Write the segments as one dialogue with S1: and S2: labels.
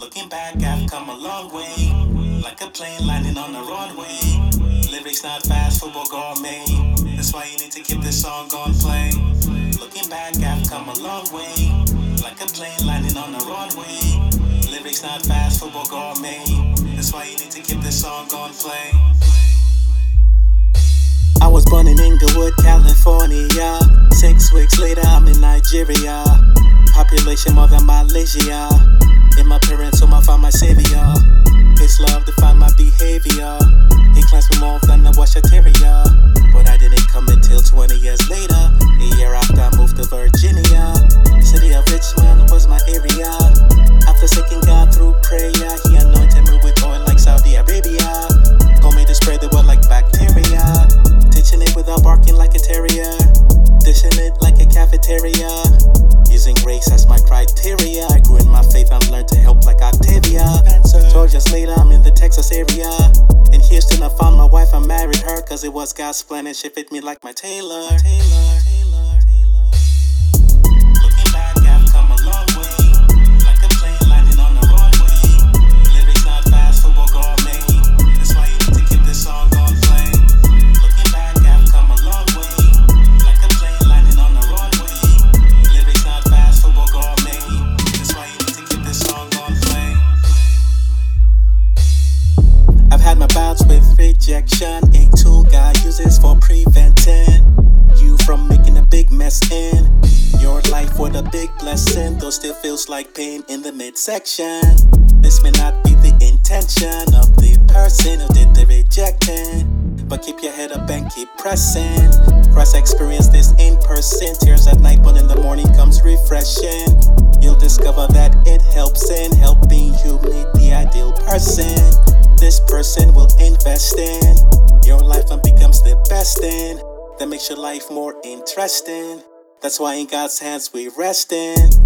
S1: Looking back, I've come a long way. Like a plane landing on the runway. Lyrics not fast, football gourmet. That's why you need to keep this song on play. Looking back, I've come a long way. Like a plane landing on the runway. Lyrics not fast, football gourmet. That's why you need to keep this song on play. Weeks later, I'm in Nigeria. Population more than Malaysia. In my parents' home, I found my savior. His love defined Using grace as my criteria. I grew in my faith I've learned to help like Octavia. Years later, I'm in the Texas area. In Houston, I found my wife I married her. Cause it was God's plan and she fit me like my tailor. Looking had my bouts with rejection, a tool God uses for preventing you from making a big mess in your life with a big blessing, though still feels like pain in the midsection. This may not be the intention of the person who did the rejecting, but keep your head up and keep pressing. Cross experience this in person, tears at night, but in the morning comes refreshing. You'll discover that it helps in helping you meet the ideal person. This person will invest in your life and becomes the best in. That makes your life more interesting. That's why in God's hands we rest in.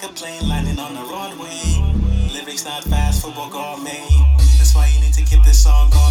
S1: like a plane landing on the runway. Lyrics not fast, football gone main. That's why you need to keep this song going.